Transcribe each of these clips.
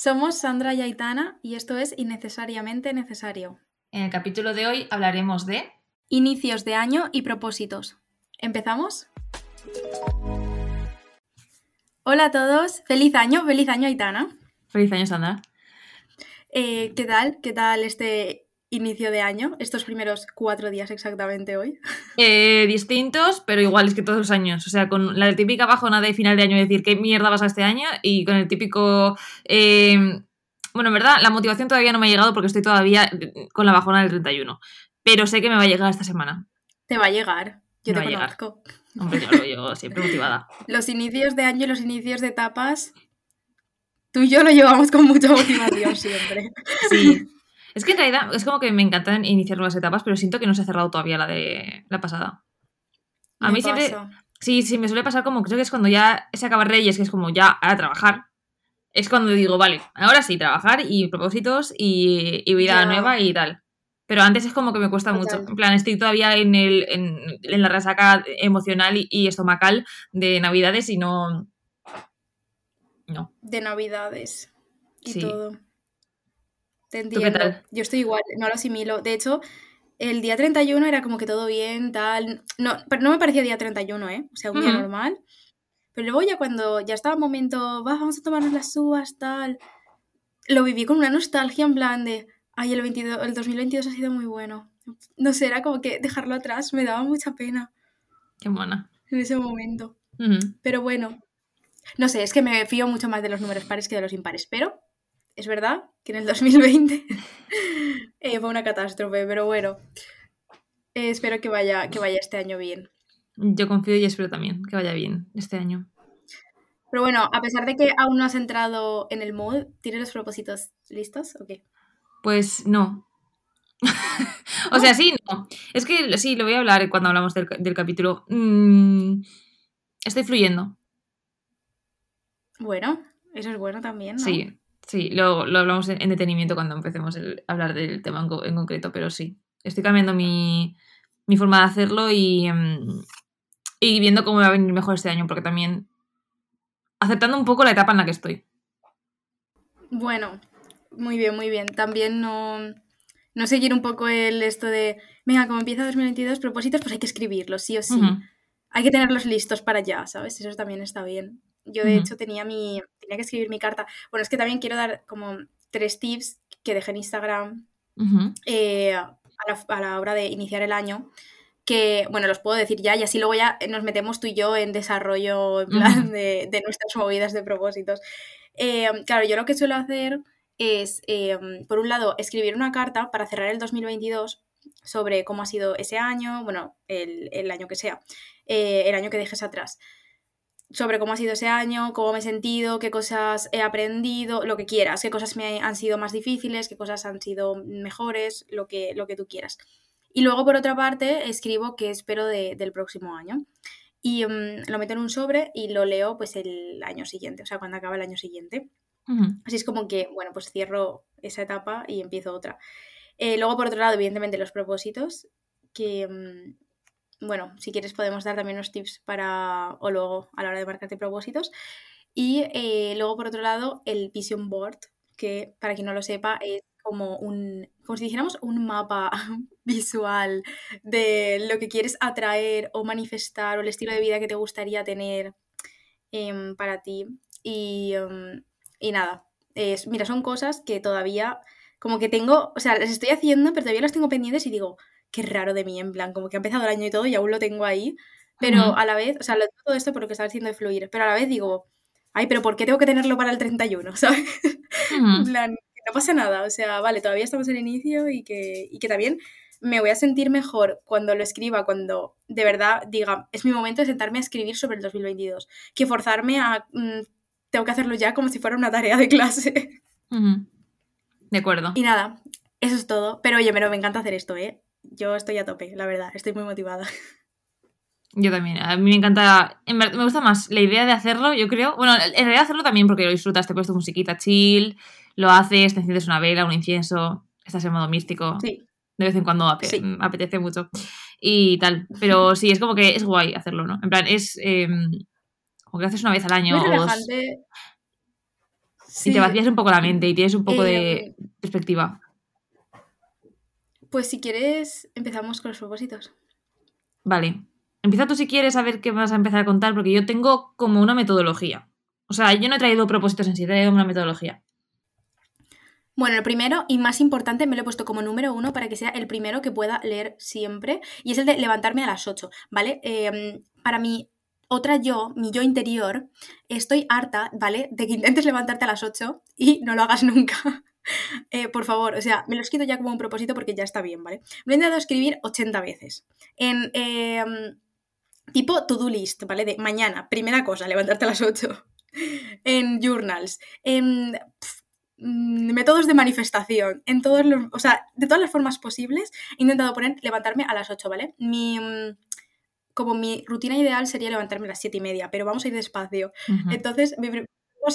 Somos Sandra y Aitana y esto es Innecesariamente Necesario. En el capítulo de hoy hablaremos de inicios de año y propósitos. ¿Empezamos? Hola a todos, feliz año, feliz año Aitana. Feliz año Sandra. Eh, ¿Qué tal? ¿Qué tal este inicio de año? Estos primeros cuatro días exactamente hoy. Eh, distintos, pero iguales que todos los años. O sea, con la típica bajona de final de año, decir qué mierda vas a este año, y con el típico. Eh, bueno, en verdad, la motivación todavía no me ha llegado porque estoy todavía con la bajona del 31. Pero sé que me va a llegar esta semana. Te va a llegar. Yo te conozco. Hombre, yo lo llego siempre motivada. Los inicios de año y los inicios de etapas. Tú y yo lo llevamos con mucha motivación siempre. Sí. Es que en realidad es como que me encantan iniciar nuevas etapas, pero siento que no se ha cerrado todavía la de la pasada. A mí siempre. Sí, sí, me suele pasar como creo que es cuando ya se acaba Reyes, que es como ya a trabajar. Es cuando digo, vale, ahora sí, trabajar y propósitos y, vida nueva y tal. Pero antes es como que me cuesta mucho. En plan, estoy todavía en, el, en, la resaca emocional y, estomacal de Navidades y no. No. De Navidades y todo. Te entiendo. Yo estoy igual, no lo asimilo. De hecho, el día 31 era como que todo bien, tal. No, pero no me parecía día 31, ¿eh? O sea, un día normal. Pero luego ya cuando ya estaba el momento, Va, vamos a tomarnos las uvas, tal. Lo viví con una nostalgia en plan de, ay, el, 22, el 2022 ha sido muy bueno. No sé, era como que dejarlo atrás me daba mucha pena. Qué buena. En ese momento. Pero bueno, no sé, es que me fío mucho más de los números pares que de los impares. Pero es verdad que en el 2020 eh, fue una catástrofe, pero bueno, eh, espero que vaya, que vaya este año bien. Yo confío y espero también que vaya bien este año. Pero bueno, a pesar de que aún no has entrado en el mood, ¿tienes los propósitos listos o qué? Pues no. o sea, sí, no. Es que sí, lo voy a hablar cuando hablamos del, capítulo. Mm, estoy fluyendo. Bueno, eso es bueno también, ¿no? Sí, Sí, lo, lo hablamos en, detenimiento cuando empecemos a hablar del tema en, concreto, pero sí. Estoy cambiando mi, forma de hacerlo y, mm, y viendo cómo va a venir mejor este año, porque también aceptando un poco la etapa en la que estoy. Bueno, muy bien, muy bien. También no, no seguir un poco el esto de, venga, como empieza 2022, propósitos, pues hay que escribirlos, sí o sí. Hay que tenerlos listos para allá, ¿sabes? Eso también está bien. Yo, de hecho, tenía, mi, tenía que escribir mi carta. Bueno, es que también quiero dar como tres tips que dejé en Instagram eh, a, la, hora de iniciar el año. Que, bueno, los puedo decir ya y así luego ya nos metemos tú y yo en desarrollo en plan de, nuestras movidas de propósitos. Eh, claro, yo lo que suelo hacer es, eh, por un lado, escribir una carta para cerrar el 2022 sobre cómo ha sido ese año, bueno, el, el año que sea, el año que dejes atrás sobre cómo ha sido ese año, cómo me he sentido, qué cosas he aprendido, lo que quieras, qué cosas me han sido más difíciles, qué cosas han sido mejores, lo que, lo que tú quieras. Y luego, por otra parte, escribo qué espero del próximo año. Y mm, lo meto en un sobre y lo leo pues el año siguiente, o sea, cuando acaba el año siguiente. Así es como que, bueno, pues cierro esa etapa y empiezo otra. Eh, luego, por otro lado, evidentemente, los propósitos, que, mm, bueno, si quieres podemos dar también unos tips para, o luego a la hora de marcarte propósitos. Y eh, luego, por otro lado, el Vision Board, que para quien no lo sepa, es como un, como si dijéramos, un mapa visual de lo que quieres atraer o manifestar o el estilo de vida que te gustaría tener em, para ti. Y, em, y nada, es, mira, son cosas que todavía como que tengo, o sea, las estoy haciendo, pero todavía las tengo pendientes y digo, qué raro de mí, en plan, como que ha empezado el año y todo y aún lo tengo ahí, pero a la vez, o sea, lo, todo esto por lo que está haciendo de fluir, pero a la vez digo, ay, pero ¿por qué tengo que tenerlo para el 31? ¿Sabes? en plan, no pasa nada, o sea, vale, todavía estamos en el inicio y que, y que también me voy a sentir mejor cuando lo escriba, cuando de verdad diga, es mi momento de sentarme a escribir sobre el 2022, que forzarme a, mm, tengo que hacerlo ya como si fuera una tarea de clase. De acuerdo. Y nada, eso es todo. Pero oye, pero me encanta hacer esto, ¿eh? Yo estoy a tope, la verdad, estoy muy motivada. Yo también, a mí me encanta, me gusta más la idea de hacerlo, yo creo, bueno, en realidad hacerlo también porque lo disfrutas, te puesto musiquita chill, lo haces, te enciendes una vela, un incienso, estás en modo místico. Sí. De vez en cuando apetece mucho y tal, pero sí, es como que es guay hacerlo, ¿no? En plan, es em, como que lo haces una vez al año. Muy. Y te vacías un poco la mente y tienes un poco de Eh, perspectiva. Pues si quieres, empezamos con los propósitos. Vale. Empieza tú si quieres a ver qué vas a empezar a contar, porque yo tengo como una metodología. O sea, yo no he traído propósitos en sí, he traído una metodología. Bueno, el primero y más importante me lo he puesto como número uno para que sea el primero que pueda leer siempre y es el de levantarme a las 8, ¿vale? Eh, para mi otra yo, mi yo interior, estoy harta, ¿vale? De que intentes levantarte a las 8 y no lo hagas nunca. Eh, por favor, o sea, me lo he escrito ya como un propósito porque ya está bien, ¿vale? Me he intentado escribir 80 veces. En eh, tipo to-do list, ¿vale? De mañana, primera cosa, levantarte a las 8. En journals, en mm, métodos de manifestación, en todos los, o sea, de todas las formas posibles, he intentado poner levantarme a las 8, ¿vale? Mi, mm, como mi rutina ideal sería levantarme a las 7 y media, pero vamos a ir despacio. Entonces, mi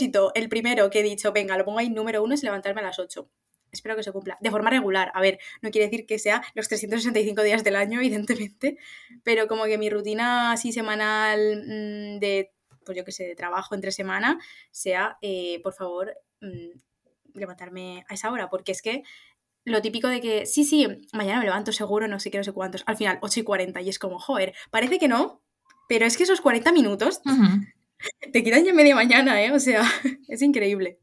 el primero que he dicho, venga, lo pongo ahí, número uno, es levantarme a las 8. Espero que se cumpla. De forma regular. A ver, no quiere decir que sea los 365 días del año, evidentemente, pero como que mi rutina así semanal mm, de, pues yo qué sé, de trabajo entre semana, sea, eh, por favor, mm, levantarme a esa hora, porque es que lo típico de que, sí, sí, mañana me levanto seguro, no sé qué, no sé cuántos, al final 8 y 40 y es como, joder, parece que no, pero es que esos 40 minutos. Te quitan ya media mañana, ¿eh? O sea, es increíble.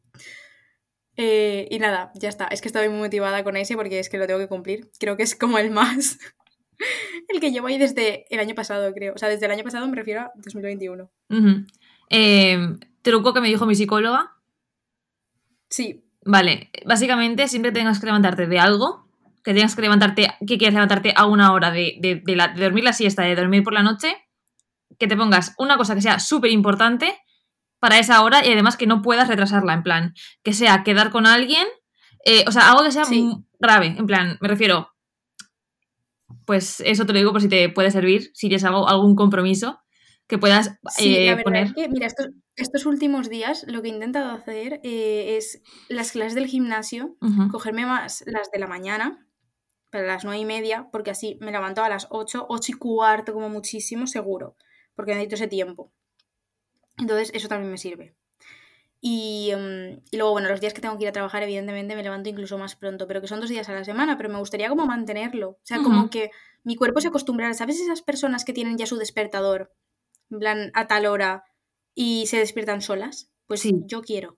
Eh, y nada, ya está. Es que estoy muy motivada con ese porque es que lo tengo que cumplir. Creo que es como el más. el que llevo ahí desde el año pasado, creo. O sea, desde el año pasado me refiero a 2021. Ujú. Eh, truco que me dijo mi psicóloga. Sí, Vale, básicamente siempre tengas que levantarte de algo, que tengas que levantarte, que quieras levantarte a una hora de, de- de la- de dormir la siesta, de dormir por la noche, que te pongas una cosa que sea súper importante para esa hora y además que no puedas retrasarla, en plan, que sea quedar con alguien, eh, o sea, algo que sea Sí. muy grave, en plan, me refiero, pues eso te lo digo por si te puede servir, si tienes algo, algún compromiso que puedas sí, eh, la verdad poner. es que, mira, estos, estos últimos días lo que he intentado hacer eh, es las clases del gimnasio, cogerme más las de la mañana, para las nueve y media, porque así me levanto a las 8, 8 y cuarto como muchísimo, seguro, porque necesito ese tiempo. Entonces, eso también me sirve. Y, mm, y luego, bueno, los días que tengo que ir a trabajar, evidentemente me levanto incluso más pronto, pero que son dos días a la semana, pero me gustaría como mantenerlo. O sea, como que mi cuerpo se acostumbrara. ¿Sabes esas personas que tienen ya su despertador, en plan, a tal hora y se despiertan solas? Pues Sí. yo quiero.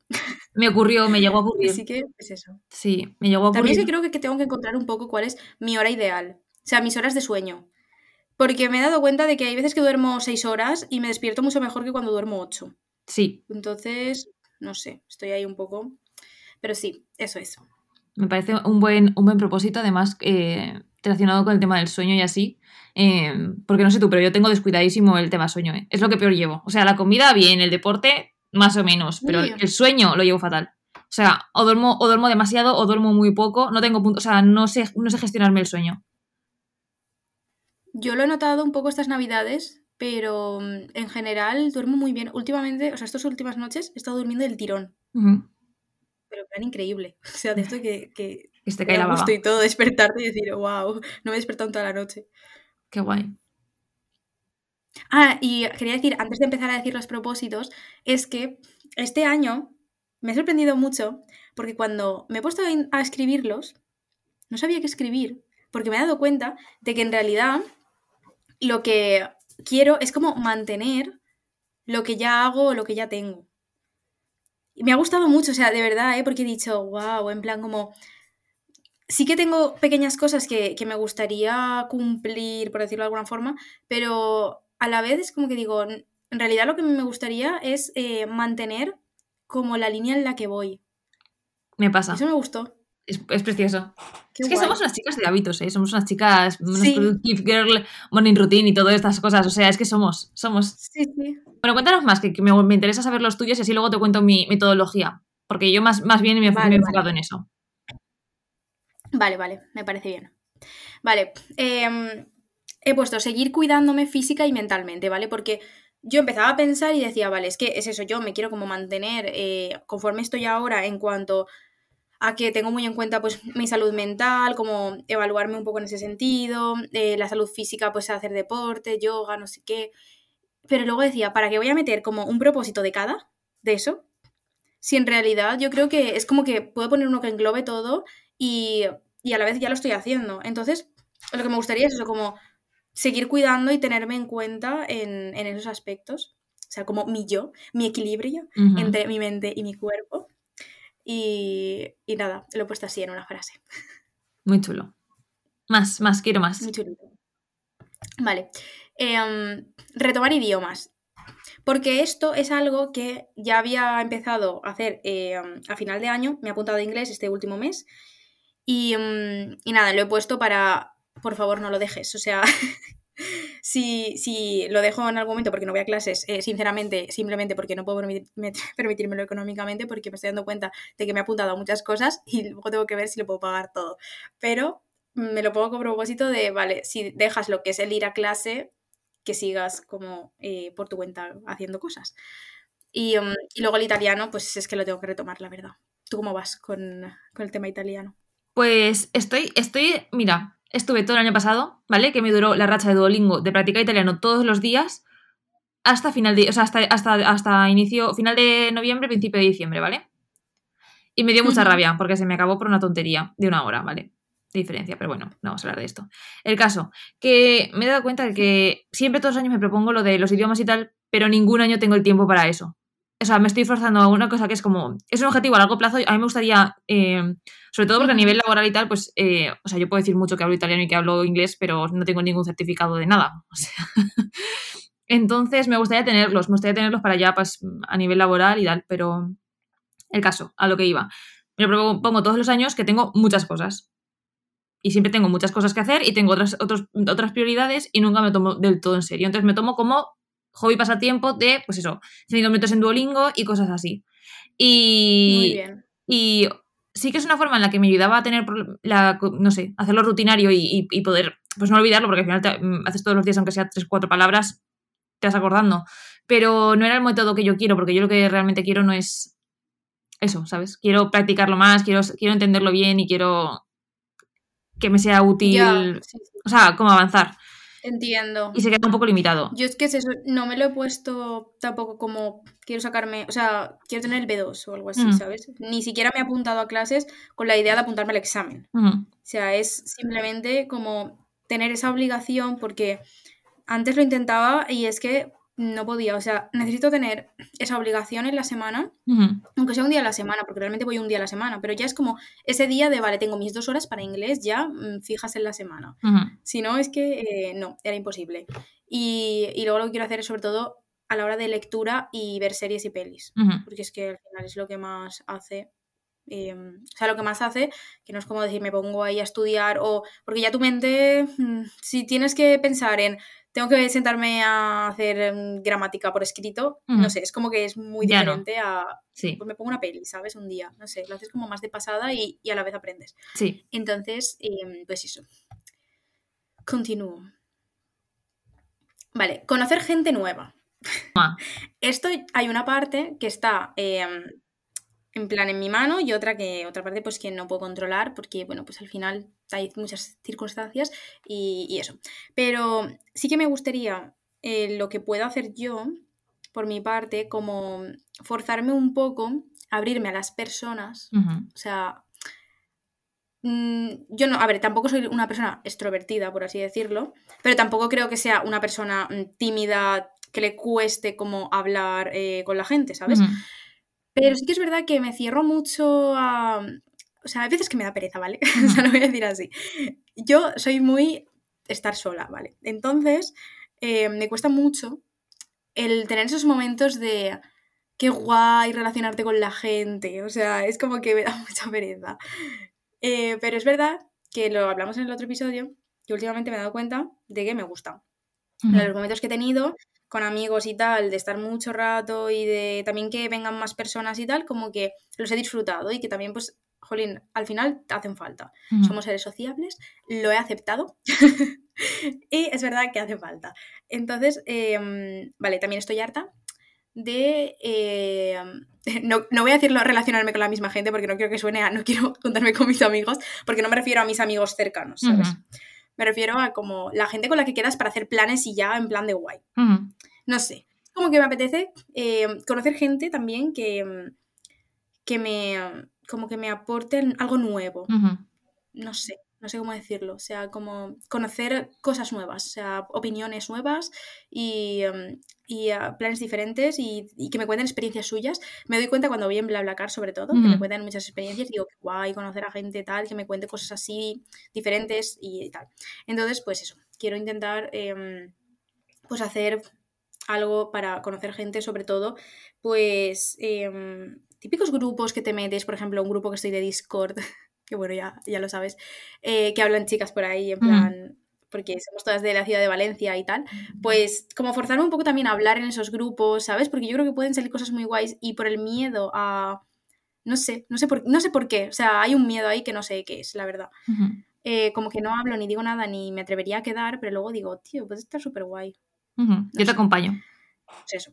Me ocurrió, me llegó a ocurrir. Así que es eso. Sí, me llegó a También es que ocurrir. creo que que tengo que encontrar un poco cuál es mi hora ideal. O sea, mis horas de sueño. Porque me he dado cuenta de que hay veces que duermo seis horas y me despierto mucho mejor que cuando duermo ocho. Sí, Entonces, no sé, estoy ahí un poco. Pero sí, eso es. Me parece un buen, un buen propósito, además, eh, relacionado con el tema del sueño y así. eh, porque no sé tú, pero yo tengo descuidadísimo el tema sueño. eh. Es lo que peor llevo. O sea, la comida, bien, el deporte, más o menos. Pero el sueño lo llevo fatal. O sea, o duermo, o duermo demasiado o duermo muy poco. No tengo punto. O sea, no sé, no sé gestionarme el sueño. Yo lo he notado un poco estas navidades, pero mm, en general duermo muy bien. Últimamente, o sea, estas últimas noches he estado durmiendo del tirón. Pero plan increíble. O sea, de esto que, que Que se te te cae la baba. y todo, despertarte y decir, wow, no me he despertado en toda la noche. Qué guay. Ah, y quería decir, antes de empezar a decir los propósitos, es que este año me ha sorprendido mucho porque cuando me he puesto a escribirlos, no sabía qué escribir, porque me he dado cuenta de que en realidad lo que quiero es como mantener lo que ya hago o lo que ya tengo. Y me ha gustado mucho, o sea, de verdad, ¿eh? porque he dicho, wow, en plan como... Sí que tengo pequeñas cosas que, que me gustaría cumplir, por decirlo de alguna forma, pero a la vez es como que digo, en realidad lo que me gustaría es eh, mantener como la línea en la que voy. Me pasa. Eso me gustó. Es, es precioso. Qué es que guay. somos unas chicas de hábitos, ¿eh? Somos unas chicas, unas Sí. productive girl, morning routine y todas estas cosas. O sea, es que somos, somos. Sí, sí. Bueno, cuéntanos más, que, que me, me interesa saber los tuyos y así luego te cuento mi metodología. Porque yo más, más bien me, Vale, me he vale. enfocado en eso. Vale, vale, me parece bien. Vale, em, he puesto seguir cuidándome física y mentalmente, ¿vale? Porque yo empezaba a pensar y decía, vale, es que es eso, yo me quiero como mantener eh, conforme estoy ahora en cuanto a que tengo muy en cuenta pues mi salud mental, como evaluarme un poco en ese sentido, eh, la salud física, pues hacer deporte, yoga, no sé qué. Pero luego decía, ¿para qué voy a meter como un propósito de cada de eso? si en realidad yo creo que es como que puedo poner uno que englobe todo y, y a la vez ya lo estoy haciendo. Entonces, lo que me gustaría es eso, como seguir cuidando y tenerme en cuenta en, en esos aspectos. O sea, como mi yo, mi equilibrio entre mi mente y mi cuerpo. Y, y, nada, lo he puesto así en una frase. Muy chulo. Más, más, quiero más. Muy chulo. Vale. Em, retomar idiomas. Porque esto es algo que ya había empezado a hacer em, a final de año. Me he apuntado a inglés este último mes. Y, em, y nada, lo he puesto para. Por favor, no lo dejes. O sea, si, si, lo dejo en algún momento porque no voy a clases, eh, sinceramente, simplemente porque no puedo permitírmelo económicamente, porque me estoy dando cuenta de que me he apuntado a muchas cosas y luego tengo que ver si lo puedo pagar todo. Pero me lo pongo con propósito de, vale, si dejas lo que es el ir a clase, que sigas como eh, por tu cuenta haciendo cosas. Y, um, y, luego el italiano, pues es que lo tengo que retomar, la verdad. ¿Tú cómo vas con, con el tema italiano? Pues estoy, estoy, mira, estuve todo el año pasado, ¿vale? Que me duró la racha de Duolingo de practicar italiano todos los días hasta final de, o sea, hasta, hasta, hasta inicio, final de noviembre, principio de diciembre, ¿vale? Y me dio mucha rabia porque se me acabó por una tontería de una hora, ¿vale? De diferencia, pero bueno, no vamos a hablar de esto. El caso, que me he dado cuenta de que siempre todos los años me propongo lo de los idiomas y tal, pero ningún año tengo el tiempo para eso o sea, me estoy forzando a una cosa que es como, es un objetivo a largo plazo. A mí me gustaría, eh, sobre todo porque a nivel laboral y tal, pues, eh, o sea, yo puedo decir mucho que hablo italiano y que hablo inglés, pero no tengo ningún certificado de nada. O sea, entonces me gustaría tenerlos, me gustaría tenerlos para ya, pues, a nivel laboral y tal, pero el caso, a lo que iba. Me lo pongo todos los años que tengo muchas cosas. Y siempre tengo muchas cosas que hacer y tengo otras, otras prioridades y nunca me tomo del todo en serio. Entonces me tomo como hobby pasatiempo de, pues eso, 5 minutos en Duolingo y cosas así. Y, Muy bien. y sí que es una forma en la que me ayudaba a tener, la, no sé, hacerlo rutinario y, poder, pues no olvidarlo, porque al final mm, haces todos los días, aunque sea tres, cuatro palabras, te vas acordando. Pero no era el método que yo quiero, porque yo lo que realmente quiero no es eso, ¿sabes? Quiero practicarlo más, quiero, quiero entenderlo bien y quiero que me sea útil, o sea, como avanzar. Entiendo. Y se queda un poco limitado. Yo es que es eso, no me lo he puesto tampoco como quiero sacarme, o sea, quiero tener el B2 o algo así, mm. ¿sabes? Ni siquiera me he apuntado a clases con la idea de apuntarme al examen. O sea, es simplemente como tener esa obligación porque antes lo intentaba y es que no podía, o sea, necesito tener esa obligación en la semana, aunque sea un día a la semana, porque realmente voy un día a la semana, pero ya es como ese día de, vale, tengo mis dos horas para inglés ya mm, fijas en la semana. Si no, es que eh, no, era imposible. Y, y, luego lo que quiero hacer es sobre todo a la hora de lectura y ver series y pelis, porque es que al final es lo que más hace em, o sea, lo que más hace, que no es como decir, me pongo ahí a estudiar o. Porque ya tu mente, mm, si tienes que pensar en tengo que sentarme a hacer em, gramática por escrito, no sé, es como que es muy diferente a... Sí. Pues me pongo una peli, ¿sabes? Un día, no sé, lo haces como más de pasada y, a la vez aprendes. Sí. Entonces, em, pues eso. Continúo. Vale, conocer gente nueva. Ah. Esto hay una parte que está em, en plan en mi mano y otra que otra parte pues que no puedo controlar porque bueno pues al final hay muchas circunstancias y, eso. Pero sí que me gustaría eh, lo que puedo hacer yo por mi parte como forzarme un poco abrirme a las personas. O sea mm, yo no, a ver, tampoco soy una persona extrovertida, por así decirlo, pero tampoco creo que sea una persona mm, tímida que le cueste como hablar eh, con la gente, ¿sabes? Pero sí que es verdad que me cierro mucho a... O sea, a veces que me da pereza, ¿vale? o sea, lo voy a decir así. Yo soy muy estar sola, ¿vale? Entonces, eh, me cuesta mucho el tener esos momentos de qué guay relacionarte con la gente. O sea, es como que me da mucha pereza. Eh, pero es verdad que lo hablamos en el otro episodio, que últimamente me he dado cuenta de que me gusta. Los momentos que he tenido con amigos y tal, de estar mucho rato y de también que vengan más personas y tal, como que los he disfrutado y que también, pues, jolín, al final te hacen falta. Somos seres sociables, lo he aceptado y es verdad que hace falta. Entonces, em, vale, también estoy harta de... Em, no, no, voy a decirlo relacionarme con la misma gente porque no quiero que suene a no quiero contarme con mis amigos, porque no me refiero a mis amigos cercanos, ¿sabes? Me refiero a como la gente con la que quedas para hacer planes y ya en plan de guay. No sé. Como que me apetece eh, conocer gente también que, que me, como que me aporten algo nuevo. No sé, no sé cómo decirlo. O sea, como conocer cosas nuevas, o sea, opiniones nuevas y, em, y ah, planes diferentes y, que me cuenten experiencias suyas. Me doy cuenta cuando voy en BlaBlaCar, sobre todo, que me cuentan muchas experiencias. Digo, guay conocer a gente tal, que me cuente cosas así diferentes y tal. Entonces, pues eso, quiero intentar em, pues hacer algo para conocer gente, sobre todo, pues em, típicos grupos que te metes, por ejemplo, un grupo que estoy de Discord, que bueno, ya, ya lo sabes, eh, que hablan chicas por ahí, en plan, porque somos todas de la ciudad de Valencia y tal, pues como forzarme un poco también a hablar en esos grupos, ¿sabes? Porque yo creo que pueden salir cosas muy guays y por el miedo a... No sé, no sé por, no sé por qué, o sea, hay un miedo ahí que no sé qué es, la verdad. Eh, como que no hablo ni digo nada ni me atrevería a quedar, pero luego digo, tío, pues está súper guay. Yo te acompaño. Pues eso.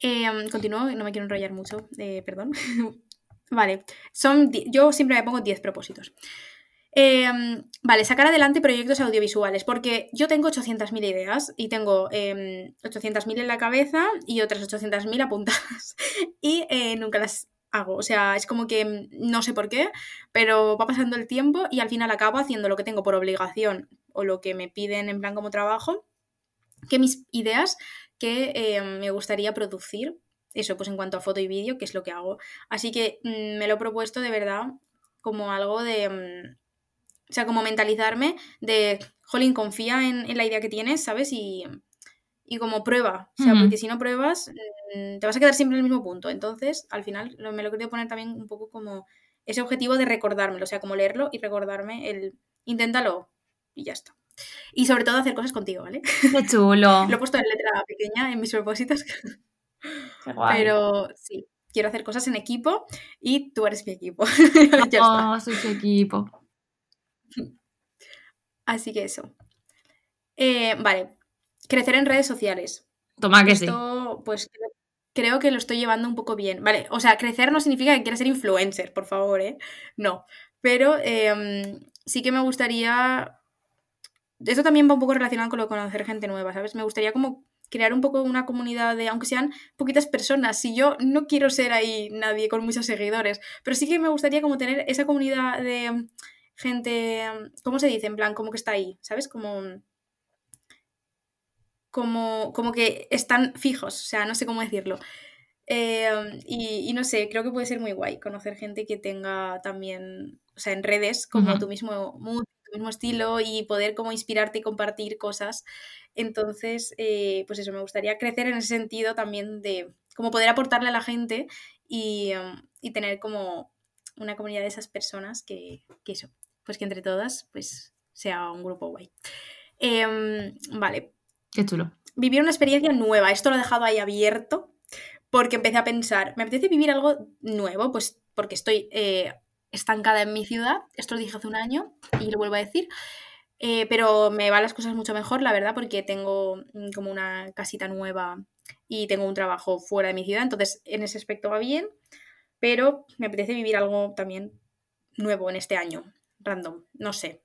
Em, continúo, no me quiero enrollar mucho, eh, perdón. vale, son yo siempre me pongo 10 propósitos. Em, vale, sacar adelante proyectos audiovisuales, porque yo tengo 800.000 ideas y tengo 800.000 em, en la cabeza y otras 800.000 apuntadas y eh, nunca las hago. O sea, es como que no sé por qué, pero va pasando el tiempo y al final acabo haciendo lo que tengo por obligación o lo que me piden en plan como trabajo, que mis ideas que eh, me gustaría producir. Eso, pues en cuanto a foto y vídeo, que es lo que hago. Así que mm, me lo he propuesto de verdad como algo de... Mm, o sea, como mentalizarme de, jolín, confía en, la idea que tienes, ¿sabes? Y, y como prueba. O sea, porque si no pruebas, mm, te vas a quedar siempre en el mismo punto. Entonces, al final, me lo he querido poner también un poco como ese objetivo de recordármelo. O sea, como leerlo y recordarme el inténtalo y ya está. Y sobre todo hacer cosas contigo, ¿vale? Qué chulo. Lo he puesto en letra pequeña en mis propósitos. Pero sí, quiero hacer cosas en equipo y tú eres mi equipo. ya soy tu equipo. Así que eso. Eh, vale, crecer en redes sociales. Toma que Esto, Pues creo que lo estoy llevando un poco bien. Vale, o sea, crecer no significa que quieras ser influencer, por favor, ¿eh? No. Pero em, sí que me gustaría eso también va un poco relacionado con lo de conocer gente nueva, ¿sabes? Me gustaría como crear un poco una comunidad de, aunque sean poquitas personas, si yo no quiero ser ahí nadie con muchos seguidores, pero sí que me gustaría como tener esa comunidad de gente, ¿cómo se dice? En plan, como que está ahí, ¿sabes? Como, como, como que están fijos, o sea, no sé cómo decirlo. Eh, y, no sé, creo que puede ser muy guay conocer gente que tenga también, o sea, en redes, como tu mismo mood, mismo estilo y poder como inspirarte y compartir cosas. Entonces, eh, pues eso, me gustaría crecer en ese sentido también de como poder aportarle a la gente y, um, y tener como una comunidad de esas personas que, que, eso, pues que entre todas pues sea un grupo guay. Em, vale. Qué chulo. Vivir una experiencia nueva. Esto lo he dejado ahí abierto porque empecé a pensar, me apetece vivir algo nuevo, pues porque estoy eh, estancada en mi ciudad, esto lo dije hace un año y lo vuelvo a decir, eh, pero me van las cosas mucho mejor, la verdad, porque tengo mm, como una casita nueva y tengo un trabajo fuera de mi ciudad, entonces en ese aspecto va bien, pero me apetece vivir algo también nuevo en este año, random, no sé,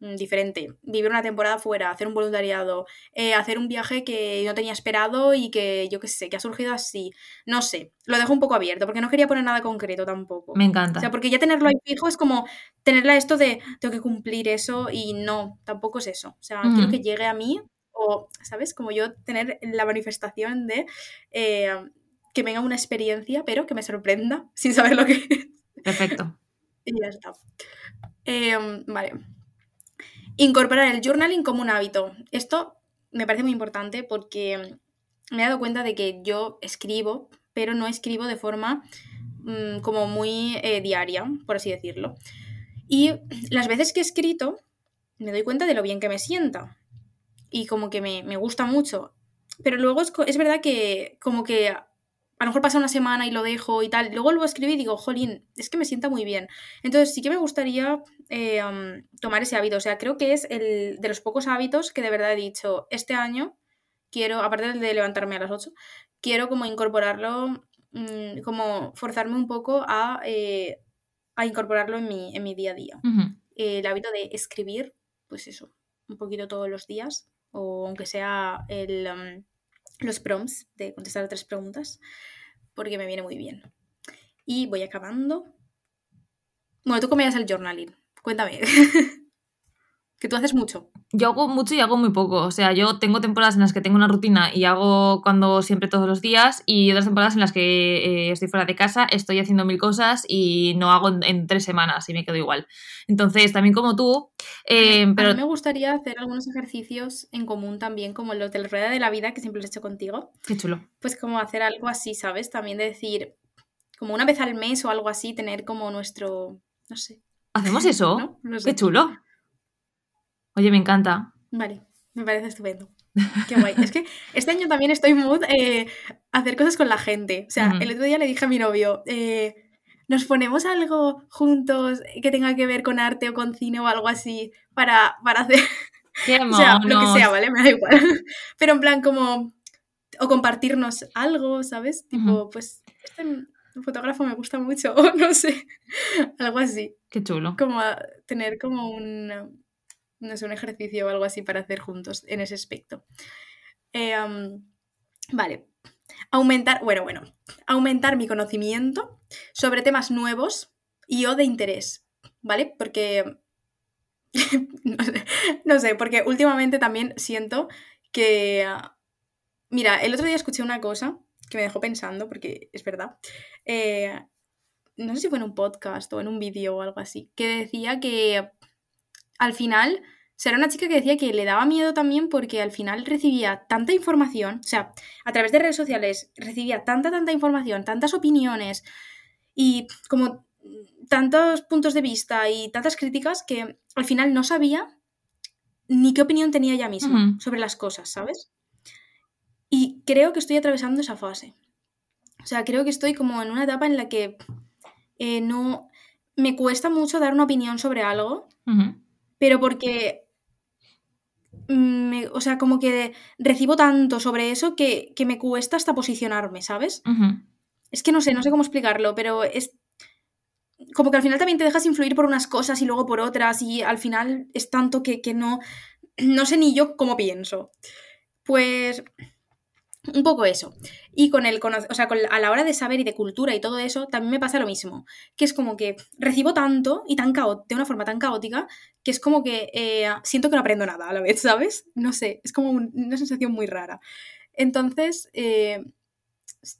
diferente. Vivir una temporada fuera, hacer un voluntariado, eh, hacer un viaje que no tenía esperado y que yo qué sé, que ha surgido así. No sé, lo dejo un poco abierto porque no quería poner nada concreto tampoco. Me encanta. O sea, porque ya tenerlo ahí fijo es como tenerla esto de tengo que cumplir eso y no, tampoco es eso. O sea, quiero que llegue a mí o, ¿sabes? Como yo tener la manifestación de eh, que venga una experiencia, pero que me sorprenda sin saber lo que es. Perfecto. y ya está. Em, vale. Incorporar el journaling como un hábito. Esto me parece muy importante porque me he dado cuenta de que yo escribo, pero no escribo de forma mm, como muy eh, diaria, por así decirlo. Y las veces que he escrito, me doy cuenta de lo bien que me sienta. Y como que me, gusta mucho. Pero luego es, es verdad que como que a lo mejor pasa una semana y lo dejo y tal, luego vuelvo a escribir y digo, jolín, es que me sienta muy bien. Entonces sí que me gustaría eh, tomar ese hábito, o sea, creo que es el de los pocos hábitos que de verdad he dicho, este año quiero, aparte de levantarme a las 8, quiero como incorporarlo, mm, como forzarme un poco a, eh, a incorporarlo en mi, en mi, día a día. el hábito de escribir, pues eso, un poquito todos los días, o aunque sea el los prompts de contestar tres preguntas, porque me viene muy bien. y voy acabando. Bueno, tú cómo el journaling. Cuéntame. que tú haces mucho. Yo hago mucho y hago muy poco. O sea, yo tengo temporadas en las que tengo una rutina y hago cuando siempre todos los días y otras temporadas en las que eh, estoy fuera de casa, estoy haciendo mil cosas y no hago en, tres semanas y me quedo igual. Entonces, también como tú... Eh, pero... A mí me gustaría hacer algunos ejercicios en común también, como los del rueda de la vida que siempre he hecho contigo. Qué chulo. Pues como hacer algo así, ¿sabes? También de decir, como una vez al mes o algo así, tener como nuestro... No sé. ¿Hacemos eso? Qué chulo. Oye, me encanta. Vale, me parece estupendo. Qué guay. es que este año también estoy mood eh, hacer cosas con la gente. O sea, el otro día le dije a mi novio, eh, nos ponemos algo juntos que tenga que ver con arte o con cine o algo así para, para hacer... Qué o sea, lo que sea, ¿vale? Me da igual. Pero en plan como... O compartirnos algo, ¿sabes? Tipo, pues este fotógrafo me gusta mucho, o no sé, algo así. Qué chulo. Como tener como un no sé, un ejercicio o algo así para hacer juntos en ese aspecto. Eh, vale. Aumentar, bueno, bueno, aumentar mi conocimiento sobre temas nuevos y o de interés, ¿vale? Porque, no, sé, porque últimamente también siento que, mira, el otro día escuché una cosa que me dejó pensando, porque es verdad, eh, no sé si fue en un podcast o en un vídeo o algo así, que decía que al final, será una chica que decía que le daba miedo también porque al final recibía tanta información, o sea, a través de redes sociales recibía tanta, tanta información, tantas opiniones y como tantos puntos de vista y tantas críticas que al final no sabía ni qué opinión tenía ella misma sobre las cosas, ¿sabes? Y creo que estoy atravesando esa fase. O sea, creo que estoy como en una etapa en la que eh, no... Me cuesta mucho dar una opinión sobre algo, pero porque, o sea, como que recibo tanto sobre eso que, me cuesta hasta posicionarme, ¿sabes? Es que no sé, no sé cómo explicarlo, pero es como que al final también te dejas influir por unas cosas y luego por otras y al final es tanto que, que no, no sé ni yo cómo pienso. Pues un poco eso. Y con el o sea, a la hora de saber y de cultura y todo eso, también me pasa lo mismo. Que es como que recibo tanto y tan de una forma tan caótica que es como que eh, siento que no aprendo nada a la vez, ¿sabes? No sé, es como una sensación muy rara. Entonces, eh,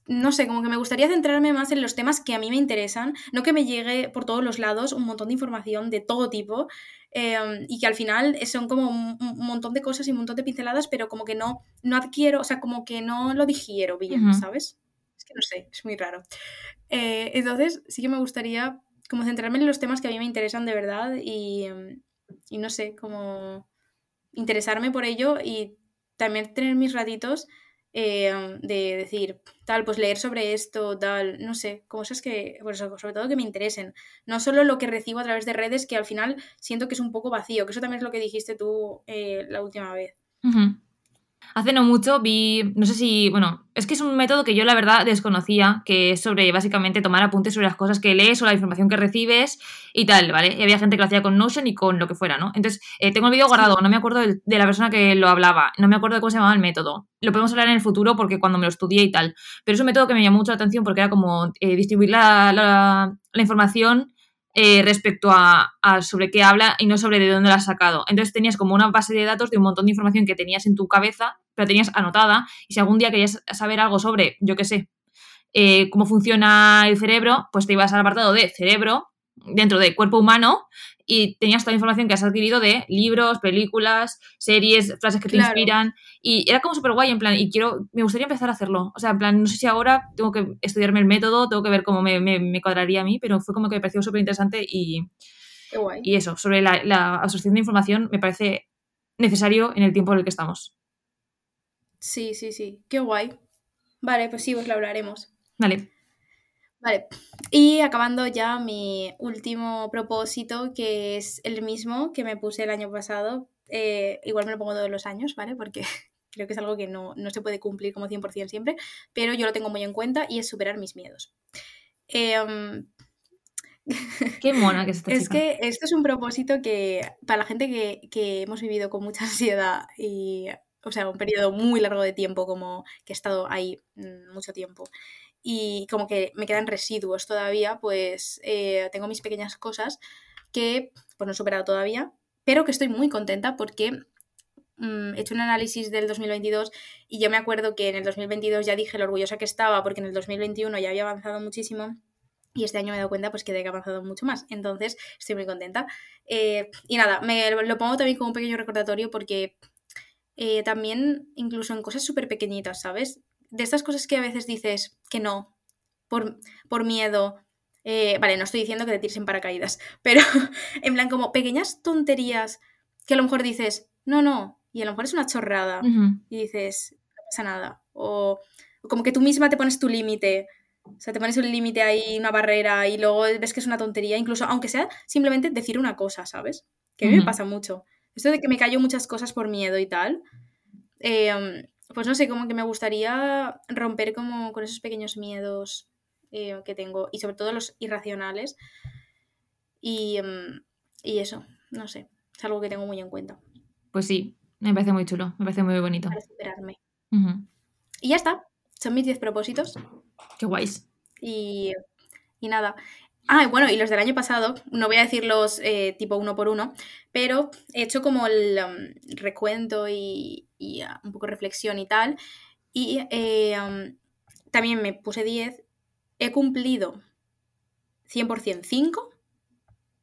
no sé, como que me gustaría centrarme más en los temas que a mí me interesan, no que me llegue por todos los lados un montón de información de todo tipo em, y que al final son como un, montón de cosas y un montón de pinceladas, pero como que no, no adquiero, o sea, como que no lo digiero bien, ¿sabes? Es que no sé, es muy raro. Eh, entonces, sí que me gustaría como centrarme en los temas que a mí me interesan de verdad y, em, y no sé, como interesarme por ello y también tener mis ratitos eh, de decir, tal, pues leer sobre esto, tal, no sé, cosas que, sobre todo que me interesen. No solo lo que recibo a través de redes, que al final siento que es un poco vacío, que eso también es lo que dijiste tú eh, la última vez. Hace no mucho vi, no sé si, bueno, es que es un método que yo la verdad desconocía, que es sobre básicamente tomar apuntes sobre las cosas que lees o la información que recibes y tal, ¿vale? Y había gente que lo hacía con Notion y con lo que fuera, ¿no? Entonces, eh, tengo el vídeo guardado, no me acuerdo de, la persona que lo hablaba, no me acuerdo de cómo se llamaba el método. Lo podemos hablar en el futuro porque cuando me lo estudié y tal. Pero es un método que me llamó mucho la atención porque era como eh, distribuir la, la, la información eh, respecto a, sobre qué habla y no sobre de dónde la has sacado. Entonces tenías como una base de datos de un montón de información que tenías en tu cabeza, pero tenías anotada, y si algún día querías saber algo sobre, yo qué sé, eh, cómo funciona el cerebro, pues te ibas al apartado de cerebro dentro del cuerpo humano y tenías toda la información que has adquirido de libros, películas, series, frases que te inspiran. Y era como súper guay, en plan, y quiero, me gustaría empezar a hacerlo. O sea, en plan, no sé si ahora tengo que estudiarme el método, tengo que ver cómo me, me, cuadraría a mí, pero fue como que me pareció súper interesante y, y eso, sobre la, la absorción de información me parece necesario en el tiempo en el que estamos. Sí, sí, sí, qué guay. Vale, pues sí, pues lo hablaremos. Vale. Vale, y acabando ya mi último propósito, que es el mismo que me puse el año pasado, eh, igual me lo pongo todos los años, ¿vale? Porque creo que es algo que no, se puede cumplir como 100% siempre, pero yo lo tengo muy en cuenta y es superar mis miedos. Em, Qué mona que Es que esto es un propósito que para la gente que, que hemos vivido con mucha ansiedad y, o sea, un periodo muy largo de tiempo como que he estado ahí mm, mucho tiempo y como que me quedan residuos todavía, pues eh, tengo mis pequeñas cosas que pues no he superado todavía, pero que estoy muy contenta porque mm, he hecho un análisis del 2022 y yo me acuerdo que en el 2022 ya dije lo orgullosa que estaba porque en el 2021 ya había avanzado muchísimo y este año me he dado cuenta pues que he avanzado mucho más. Entonces estoy muy contenta. Eh, y nada, me lo pongo también como un pequeño recordatorio porque eh, también incluso en cosas súper pequeñitas, ¿sabes? De estas cosas que a veces dices que no, por, por miedo. Eh, vale, no estoy diciendo que te tires en paracaídas, pero en plan como pequeñas tonterías que a lo mejor dices, no, no, y a lo mejor es una chorrada y dices, no pasa nada. O, o como que tú misma te pones tu límite o sea, te pones un límite ahí, una barrera, y luego ves que es una tontería, incluso aunque sea simplemente decir una cosa, ¿sabes? Que a mí me pasa mucho. Esto de que me callo muchas cosas por miedo y tal, em, pues no sé, como que me gustaría romper como con esos pequeños miedos eh, que tengo, y sobre todo los irracionales. Y, em, y eso, no sé, es algo que tengo muy en cuenta. Pues sí, me parece muy chulo, me parece muy bonito. Para superarme. Y ya está, son mis 10 propósitos. Qué guays. Y, nada. Ah, bueno, y los del año pasado, no voy a decirlos eh, tipo uno por uno, pero he hecho como el um, recuento y, ah, un poco reflexión y tal. Y eh, um, también me puse 10. He cumplido 100% 5.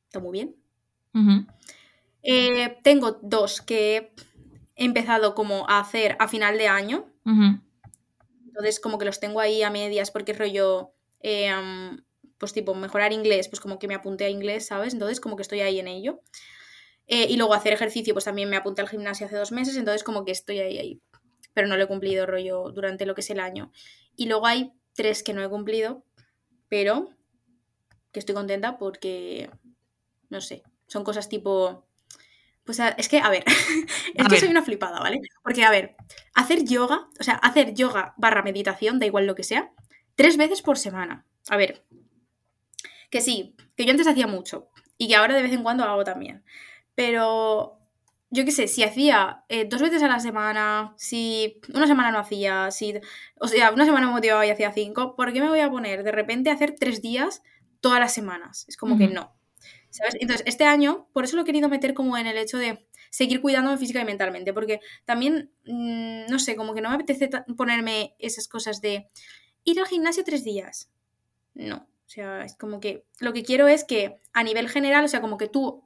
Está muy bien. Eh, tengo dos que he empezado como a hacer a final de año. Entonces, como que los tengo ahí a medias porque rollo, eh, pues tipo, mejorar inglés, pues como que me apunté a inglés, ¿sabes? Entonces, como que estoy ahí en ello. Eh, y luego hacer ejercicio, pues también me apunté al gimnasio hace dos meses, entonces como que estoy ahí, ahí. Pero no lo he cumplido rollo durante lo que es el año. Y luego hay tres que no he cumplido, pero que estoy contenta porque, no sé, son cosas tipo pues es que, a ver, es que soy una flipada, ¿vale? Porque, a ver, hacer yoga, o sea, hacer yoga barra meditación, da igual lo que sea, tres veces por semana. A ver, que sí, que yo antes hacía mucho y que ahora de vez en cuando hago también. Pero, yo qué sé, si hacía eh, dos veces a la semana, si una semana no hacía, si, o sea, una semana me motivaba y hacía cinco, ¿por qué me voy a poner de repente a hacer tres días todas las semanas? Es como que no. Entonces, este año, por eso lo he querido meter como en el hecho de seguir cuidándome física y mentalmente, porque también, mm, no sé, como que no me apetece ponerme esas cosas de ir al gimnasio tres días. No, o sea, es como que lo que quiero es que a nivel general, o sea, como que tú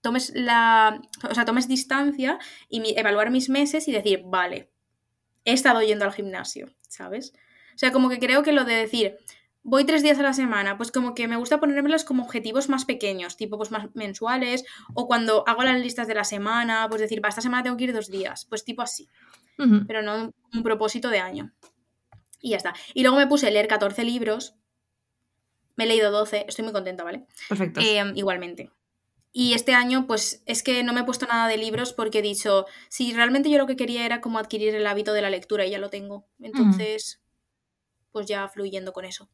tomes la, o sea, tomes distancia y evaluar mis meses y decir, vale, he estado yendo al gimnasio, ¿sabes? O sea, como que creo que lo de decir, voy tres días a la semana, pues como que me gusta ponérmelos como objetivos más pequeños, tipo pues más mensuales, o cuando hago las listas de la semana, pues decir, va, esta semana tengo que ir dos días, pues tipo así, pero no un, propósito de año. Y ya está. Y luego me puse a leer 14 libros, me he leído 12, estoy muy contenta, ¿vale? Perfecto. Em, igualmente. Y este año, pues es que no me he puesto nada de libros porque he dicho, si realmente yo lo que quería era como adquirir el hábito de la lectura y ya lo tengo. Entonces, pues ya fluyendo con eso.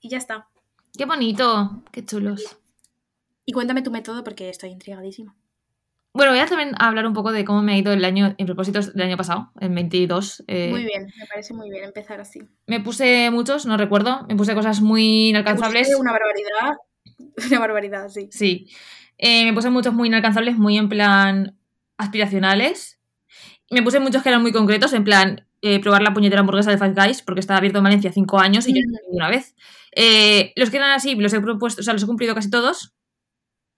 Y ya está. Qué bonito, qué chulos. Y cuéntame tu método porque estoy intrigadísima. Bueno, voy a también hablar un poco de cómo me ha ido el año en propósitos del año pasado, en 22. Eh. Muy bien, me parece muy bien empezar así. Me puse muchos, no recuerdo, me puse cosas muy inalcanzables. una barbaridad, una barbaridad, sí. Sí. Eh, me puse muchos muy inalcanzables, muy en plan aspiracionales. Me puse muchos que eran muy concretos, en plan, eh, probar la puñetera hamburguesa de Five Guys porque estaba abierto en Valencia cinco años y yo no una vez. Los que eran así, los he propuesto, o sea, los he cumplido casi todos.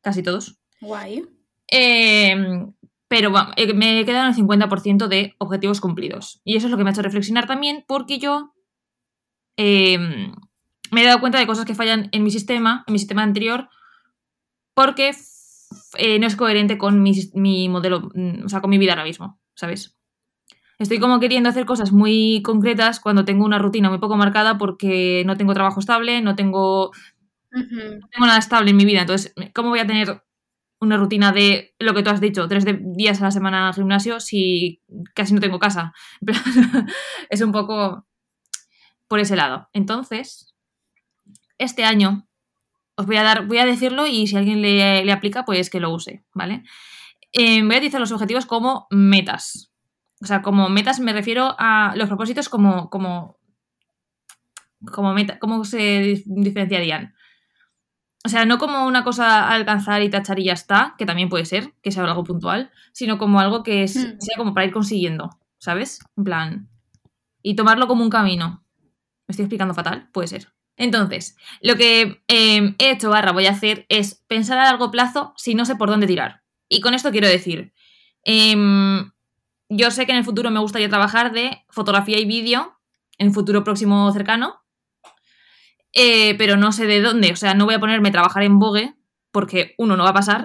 Casi todos. Guay. Em, pero me he quedado en el 50% de objetivos cumplidos. Y eso es lo que me ha hecho reflexionar también porque yo em, me he dado cuenta de cosas que fallan en mi sistema, en mi sistema anterior, porque eh, no es coherente con mi, mi modelo, mm, o sea, con mi vida ahora mismo, ¿sabes? Estoy como queriendo hacer cosas muy concretas cuando tengo una rutina muy poco marcada porque no tengo trabajo estable, no tengo, tengo nada estable en mi vida. Entonces, ¿cómo voy a tener una rutina de lo que tú has dicho, tres días a la semana al gimnasio si casi no tengo casa? es un poco por ese lado. Entonces, este año os voy a dar, voy a decirlo y si alguien le, aplica, pues que lo use, ¿vale? Eh, voy a utilizar los objetivos como metas. O sea, como metas me refiero a los propósitos como, como como meta, ¿cómo se diferenciarían? O sea, no como una cosa a alcanzar y tachar y ya está, que también puede ser, que sea algo puntual, sino como algo que es, hmm. sea como para ir consiguiendo, ¿sabes? En plan. Y tomarlo como un camino. ¿Me estoy explicando fatal? Puede ser. Entonces, lo que em, he hecho barra voy a hacer es pensar a largo plazo si no sé por dónde tirar. Y con esto quiero decir, em, yo sé que en el futuro me gustaría trabajar de fotografía y vídeo, en futuro próximo cercano, eh, pero no sé de dónde. O sea, no voy a ponerme a trabajar en Vogue porque uno no va a pasar.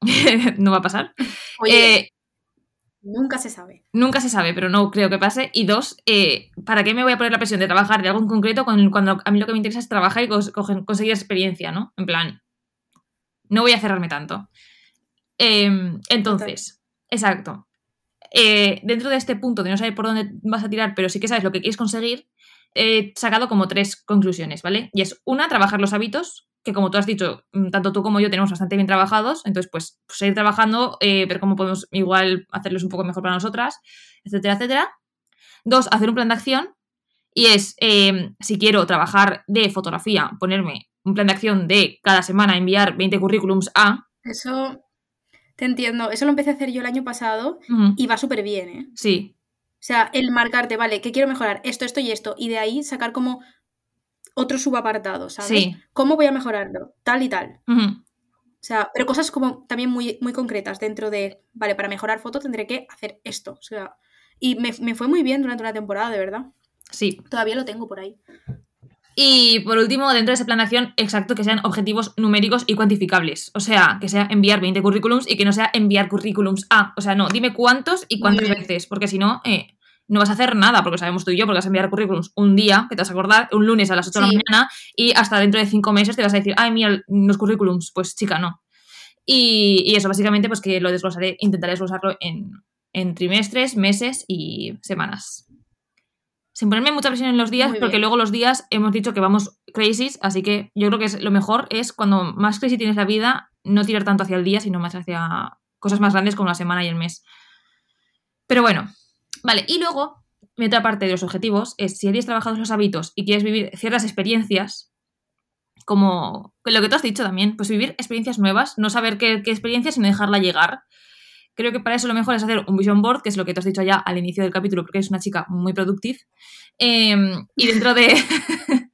no va a pasar. Eh, nunca se sabe. Nunca se sabe, pero no creo que pase. Y dos, eh, ¿para qué me voy a poner la presión de trabajar de algo en concreto cuando a mí lo que me interesa es trabajar y conseguir experiencia, ¿no? En plan, no voy a cerrarme tanto. Em, entonces, exacto. dentro de este punto de no saber por dónde vas a tirar, pero sí que sabes lo que quieres conseguir, he sacado como tres conclusiones, ¿vale? Y es una, trabajar los hábitos, que como tú has dicho, mm, tanto tú como yo tenemos bastante bien trabajados, entonces pues, seguir trabajando, eh, ver cómo podemos igual hacerlos un poco mejor para nosotras, etcétera, etcétera. Dos, hacer un plan de acción y es, eh, si quiero trabajar de fotografía, ponerme un plan de acción de cada semana enviar 20 currículums a... Eso te entiendo, eso lo empecé a hacer yo el año pasado y va súper bien, ¿eh? Sí, sea, el marcarte, vale, que quiero mejorar esto, esto y esto, y de ahí sacar como otro subapartado, ¿sabes? Sí. ¿Cómo voy a mejorarlo? Tal y tal. O sea, pero cosas como también muy, muy concretas dentro de, vale, para mejorar foto tendré que hacer esto. O sea, y me, me fue muy bien durante una temporada, de verdad. Sí. Todavía lo tengo por ahí. Y por último, dentro de ese plan de acción, exacto, que sean objetivos numéricos y cuantificables. O sea, que sea enviar 20 currículums y que no sea enviar currículums a. O sea, no, dime cuántos y cuántas veces, porque si no, eh, no vas a hacer nada, porque sabemos tú y yo, porque vas a enviar currículums un día, que te vas a acordar, un lunes a las 8 de la mañana, y hasta dentro de 5 meses te vas a decir, ay, mira, los currículums, pues chica, no. Y, eso, básicamente, pues que lo desglosaré, intentaré desglosarlo en, en trimestres, meses y semanas sin ponerme mucha presión en los días, porque luego los días hemos dicho que vamos crazy, así que yo creo que es, lo mejor es cuando más crazy tienes la vida, no tirar tanto hacia el día, sino más hacia cosas más grandes como la semana y el mes. Pero bueno, vale, y luego, mi otra parte de los objetivos es si eres trabajado los hábitos y quieres vivir ciertas experiencias, como lo que tú has dicho también, pues vivir experiencias nuevas, no saber qué, qué experiencia, sino dejarla llegar. Creo que para eso lo mejor es hacer un vision board, que es lo que te has dicho ya al inicio del capítulo, porque es una chica muy productive. Em, y dentro de.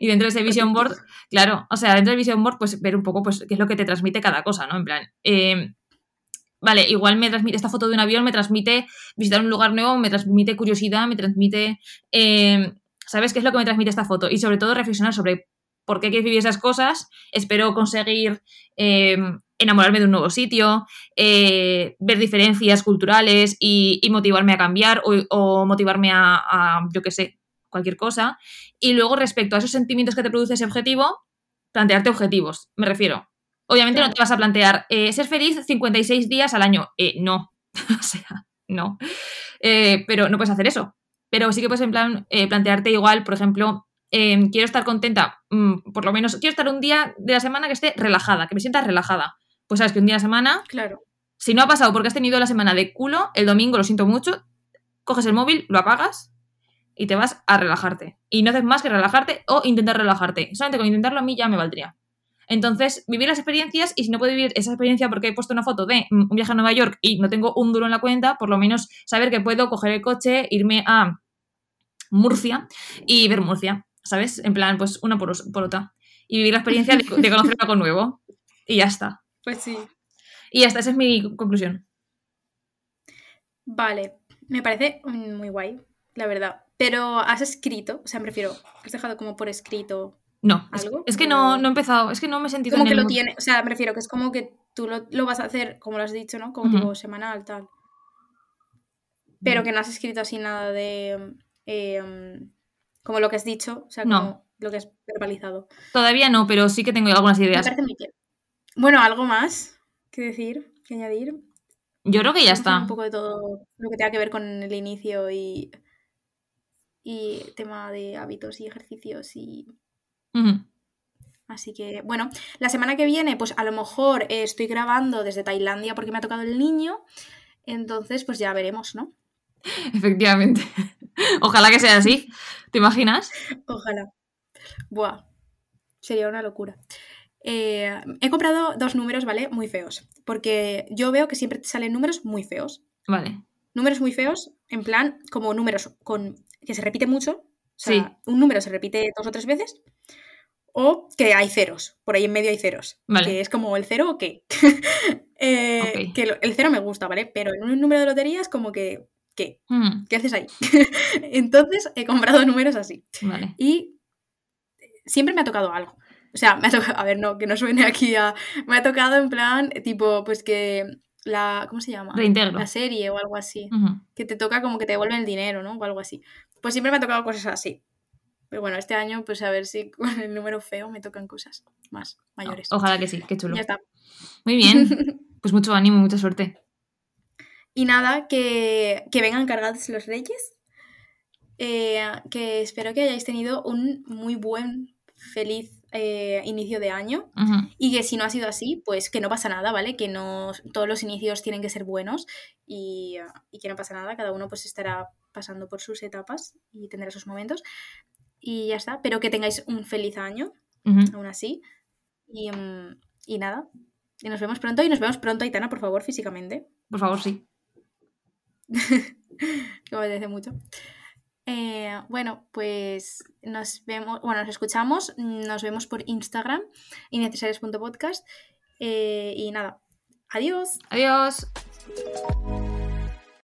y dentro de ese vision board, claro, o sea, dentro del vision board, pues ver un poco pues, qué es lo que te transmite cada cosa, ¿no? En plan. Em, vale, igual me transmite esta foto de un avión, me transmite visitar un lugar nuevo, me transmite curiosidad, me transmite. Em, ¿Sabes qué es lo que me transmite esta foto? Y sobre todo reflexionar sobre por qué quieres vivir esas cosas. Espero conseguir enamorarme de un nuevo sitio, eh, ver diferencias culturales y, motivarme a cambiar o, motivarme a, yo qué sé, cualquier cosa. Y luego respecto a esos sentimientos que te produce ese objetivo, plantearte objetivos, me refiero. Obviamente no te vas a plantear eh, ser feliz 56 días al año. Eh, no, o sea, no. pero no puedes hacer eso. Pero sí que puedes en plan, plantearte igual, por ejemplo, quiero estar contenta, mm, por lo menos quiero estar un día de la semana que esté relajada, que me sienta relajada pues sabes que un día a la semana. Claro. Si no ha pasado porque has tenido la semana de culo, el domingo lo siento mucho, coges el móvil, lo apagas y te vas a relajarte. Y no haces más que relajarte o intentar relajarte. Solamente con intentarlo a mí ya me valdría. Entonces, vivir las experiencias y si no puedo vivir esa experiencia porque he puesto una foto de un viaje a Nueva York y no tengo un duro en la cuenta, por lo menos saber que puedo coger el coche, irme a Murcia y ver Murcia, ¿sabes? En plan, pues una por, otra. Y vivir la experiencia de, de conocer algo nuevo. Y ya está. Pues sí. Y esta, esa es mi conclusión. Vale, me parece muy guay, la verdad. Pero has escrito, o sea, me refiero, has dejado como por escrito no, algo. Es, que no, no he empezado, es que no me he sentido. Como que lo tiene, o sea, me refiero que es como que tú lo, vas a hacer, como lo has dicho, ¿no? Como tipo semanal, tal. Pero mm. que no has escrito así nada de. Em, como lo que has dicho, o sea, como lo que has verbalizado. Todavía no, pero sí que tengo algunas ideas. Me parece muy bien. Bueno, ¿algo más que decir, que añadir? Yo creo que ya está. Un poco de todo lo que tenga que ver con el inicio y, y tema de hábitos y ejercicios y... Así que, bueno, la semana que viene, pues a lo mejor eh, estoy grabando desde Tailandia porque me ha tocado el niño. Entonces, pues ya veremos, ¿no? Efectivamente. Ojalá que sea así. ¿Te imaginas? Ojalá. Buah. Sería una locura. Eh, he comprado dos números, ¿vale? Muy feos. Porque yo veo que siempre te salen números muy feos. Vale. Números muy feos, en plan, como números con que se repite mucho. Sea, un número se repite dos o tres veces. O que hay ceros. Por ahí en medio hay ceros. Vale. Que es como el cero o qué. Eh. Que el cero me gusta, ¿vale? Pero en un número de lotería es como que. ¿Qué? Mm, ¿Qué haces ahí? Entonces he comprado números así. vale. Y siempre me ha tocado algo. O sea, me ha tocado, a ver, no, que no suene aquí a... Me ha tocado en plan, tipo, pues que la... ¿Cómo se llama? Reintegro. La serie o algo así. Que te toca como que te devuelven el dinero, ¿no? O algo así. Pues siempre me ha tocado cosas así. Pero bueno, este año, pues a ver si con el número feo me tocan cosas más mayores. Ojalá que sí, qué chulo. Ya está. Muy bien. Pues mucho ánimo, mucha suerte. Y nada, que, que vengan cargados los reyes. Eh, que espero que hayáis tenido un muy buen, feliz eh, inicio de año. Y que si no ha sido así, pues que no pasa nada, ¿vale? Que no todos los inicios tienen que ser buenos y, y que no pasa nada, cada uno pues estará pasando por sus etapas y tendrá sus momentos. Y ya está, pero que tengáis un feliz año, aún así. Y, mm, y nada, y nos vemos pronto y nos vemos pronto, Aitana, por favor, físicamente, Por favor, sí. que me apetece mucho. Eh, bueno, pues nos vemos, bueno, nos escuchamos, nos vemos por Instagram, innecesarios.podcast. Eh, y nada, adiós. Adiós.